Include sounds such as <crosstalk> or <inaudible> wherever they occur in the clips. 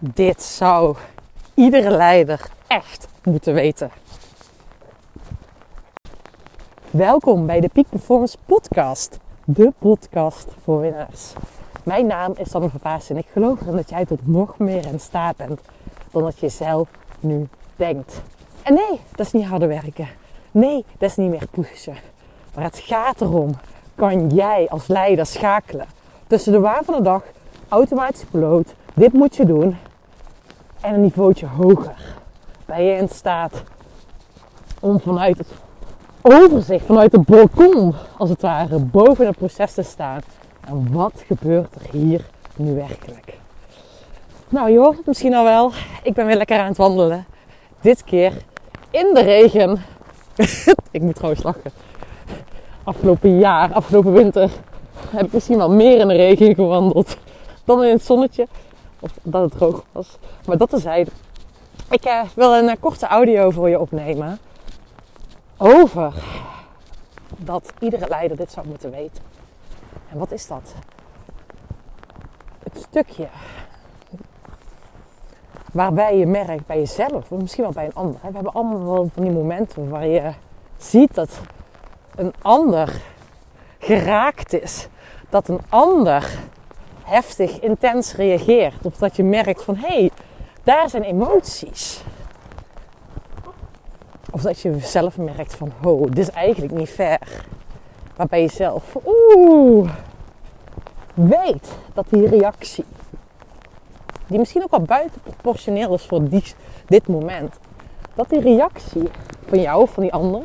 Dit zou iedere leider echt moeten weten. Welkom bij de Peak Performance Podcast, de podcast voor winnaars. Mijn naam is Sanne Verpaas en ik geloof erin dat jij tot nog meer in staat bent dan dat je zelf nu denkt. En nee, dat is niet harder werken. Nee, dat is niet meer pushen. Maar het gaat erom, kan jij als leider schakelen tussen de waan van de dag, automatisch piloot, dit moet je doen, en een niveautje hoger. Ben je in staat om vanuit het overzicht, vanuit de balkon, als het ware, boven het proces te staan. En wat gebeurt er hier nu werkelijk? Nou, je hoort het misschien al wel. Ik ben weer lekker aan het wandelen. Dit keer in de regen. <laughs> ik moet trouwens lachen. Afgelopen jaar, afgelopen winter, heb ik misschien wel meer in de regen gewandeld dan in het zonnetje. Of dat het droog was. Maar dat tezijde. Ik uh, wil een uh, korte audio voor je opnemen. Over dat iedere leider dit zou moeten weten. En wat is dat? Het stukje waarbij je merkt bij jezelf, of misschien wel bij een ander. We hebben allemaal wel van die momenten waar je ziet dat een ander geraakt is. Dat een ander heftig, intens reageert. Of dat je merkt van hé, hey, daar zijn emoties. Of dat je zelf merkt van oh, dit is eigenlijk niet fair. Maar bij jezelf, oeh, weet dat die reactie, die misschien ook wel buitenproportioneel is voor die, dit moment, dat die reactie van jou of van die ander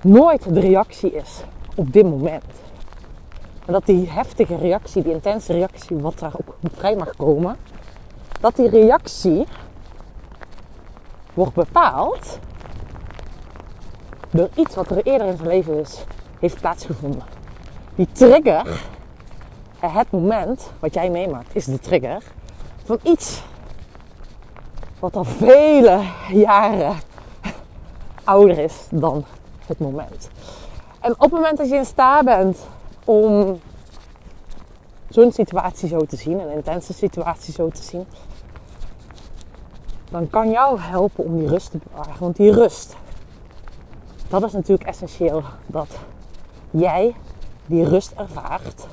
nooit de reactie is op dit moment. Maar dat die heftige reactie, die intense reactie, wat daar ook vrij mag komen, dat die reactie wordt bepaald door iets wat er eerder in zijn leven is, heeft plaatsgevonden. Die trigger, het moment wat jij meemaakt, is de trigger van iets wat al vele jaren <laughs> ouder is dan het moment. En op het moment dat je in staat bent om zo'n situatie zo te zien, een intense situatie zo te zien, dan kan jou helpen om die rust te bewaren. Want die rust, dat is natuurlijk essentieel dat jij die rust ervaart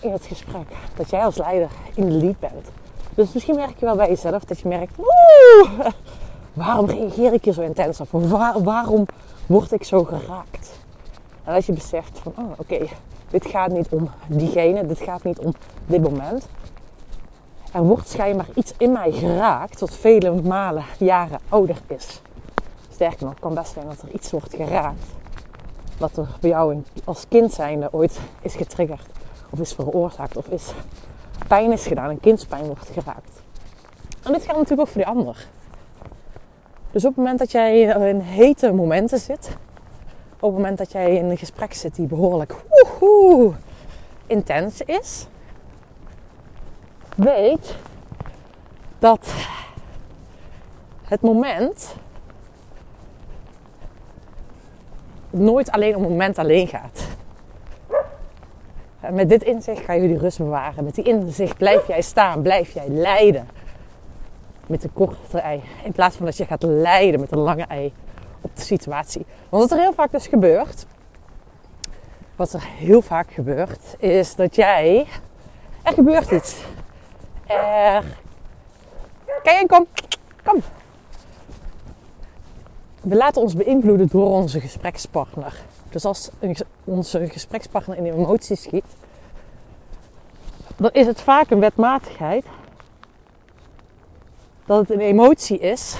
in het gesprek. Dat jij als leider in de lead bent. Dus misschien merk je wel bij jezelf dat je merkt, oeh, waarom reageer ik hier zo intens op? waarom word ik zo geraakt? En als je beseft van, oh, oké, dit gaat niet om diegene, dit gaat niet om dit moment. Er wordt schijnbaar iets in mij geraakt wat vele malen, jaren ouder is. Sterker nog, het kan best zijn dat er iets wordt geraakt wat er bij jou als kind zijnde ooit is getriggerd of is veroorzaakt of is pijn is gedaan, een kindspijn wordt geraakt. En dit geldt natuurlijk ook voor die ander. Dus op het moment dat jij in hete momenten zit, op het moment dat jij in een gesprek zit die behoorlijk woehoe, intens is, weet dat het moment nooit alleen om het moment alleen gaat. Met dit inzicht ga je die rust bewaren. Met die inzicht blijf jij staan, blijf jij leiden. Met de korte ei. In plaats van dat je gaat leiden met een lange ei op de situatie. Want wat er heel vaak dus gebeurt, wat er heel vaak gebeurt, is dat jij, er gebeurt iets. Er, kijk kom, kom. We laten ons beïnvloeden door onze gesprekspartner. Dus als onze gesprekspartner in emoties schiet, dan is het vaak een wetmatigheid dat het een emotie is,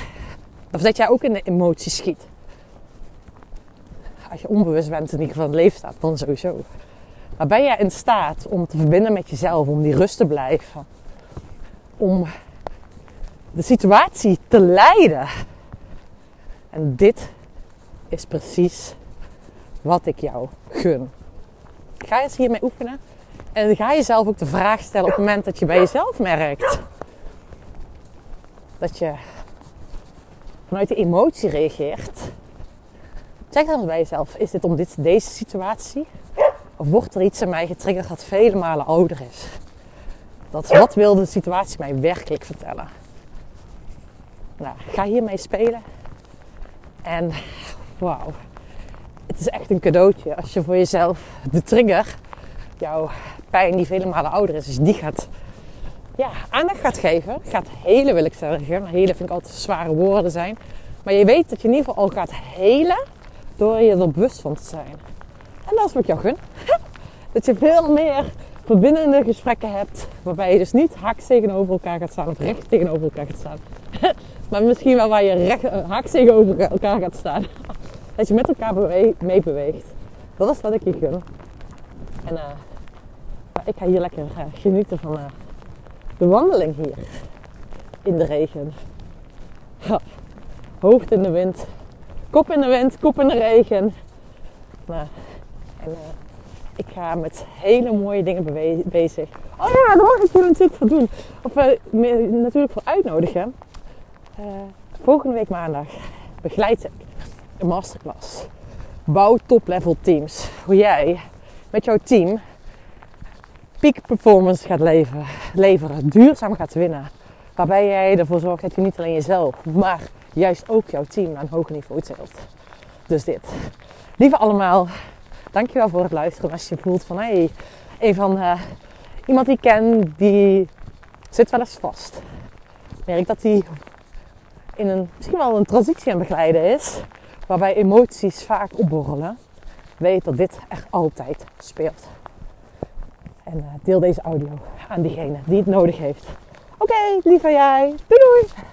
of dat jij ook in de emotie schiet als je onbewust bent in ieder geval het leven staat, dan sowieso. Maar ben jij in staat om te verbinden met jezelf, om die rust te blijven, om de situatie te leiden? En dit is precies wat ik jou gun. Ga eens hiermee oefenen en ga jezelf ook de vraag stellen op het moment dat je bij jezelf merkt dat je vanuit de emotie reageert Zeg dan bij jezelf, is dit om dit, deze situatie? Of wordt er iets in mij getriggerd dat vele malen ouder is? Dat wat wil de situatie mij werkelijk vertellen? Nou, ga hiermee spelen. En wauw, het is echt een cadeautje als je voor jezelf de trigger, jouw pijn die vele malen ouder is, dus die gaat, ja, aandacht gaat geven. Gaat helen wil ik zeggen. Maar helen vind ik altijd zware woorden zijn. Maar je weet dat je in ieder geval al gaat helen door je er bewust van te zijn. En dat is wat ik jou gun. <laughs> Dat je veel meer verbindende gesprekken hebt. Waarbij je dus niet haaks tegenover elkaar gaat staan of recht tegenover elkaar gaat staan. <laughs> maar misschien wel waar je recht, uh, haaks tegenover elkaar gaat staan. <laughs> Dat je met elkaar meebeweegt. Dat is wat ik je gun. En uh, ik ga hier lekker uh, genieten van de wandeling hier. In de regen. hoofd in de wind. Kop in de wind, kop in de regen. Nou, en ik ga met hele mooie dingen bezig. Oh ja, daar mag ik je natuurlijk voor doen. Of uh, natuurlijk voor uitnodigen. Uh, volgende week maandag begeleid ik een masterclass. Bouw top level teams. Hoe jij met jouw team peak performance gaat leveren, leveren. Duurzaam gaat winnen. Waarbij jij ervoor zorgt dat je niet alleen jezelf, maar juist ook jouw team een hoger niveau tilt. Dus dit. Lieve allemaal, dankjewel voor het luisteren. Als je voelt van hé, hey, een van uh, iemand die ik ken, die zit wel eens vast. Merk dat hij in een, misschien wel een transitie aan begeleiden is, waarbij emoties vaak opborrelen. Weet dat dit echt altijd speelt. En uh, deel deze audio aan diegene die het nodig heeft. Oké, okay, lieve jij. Doei doei!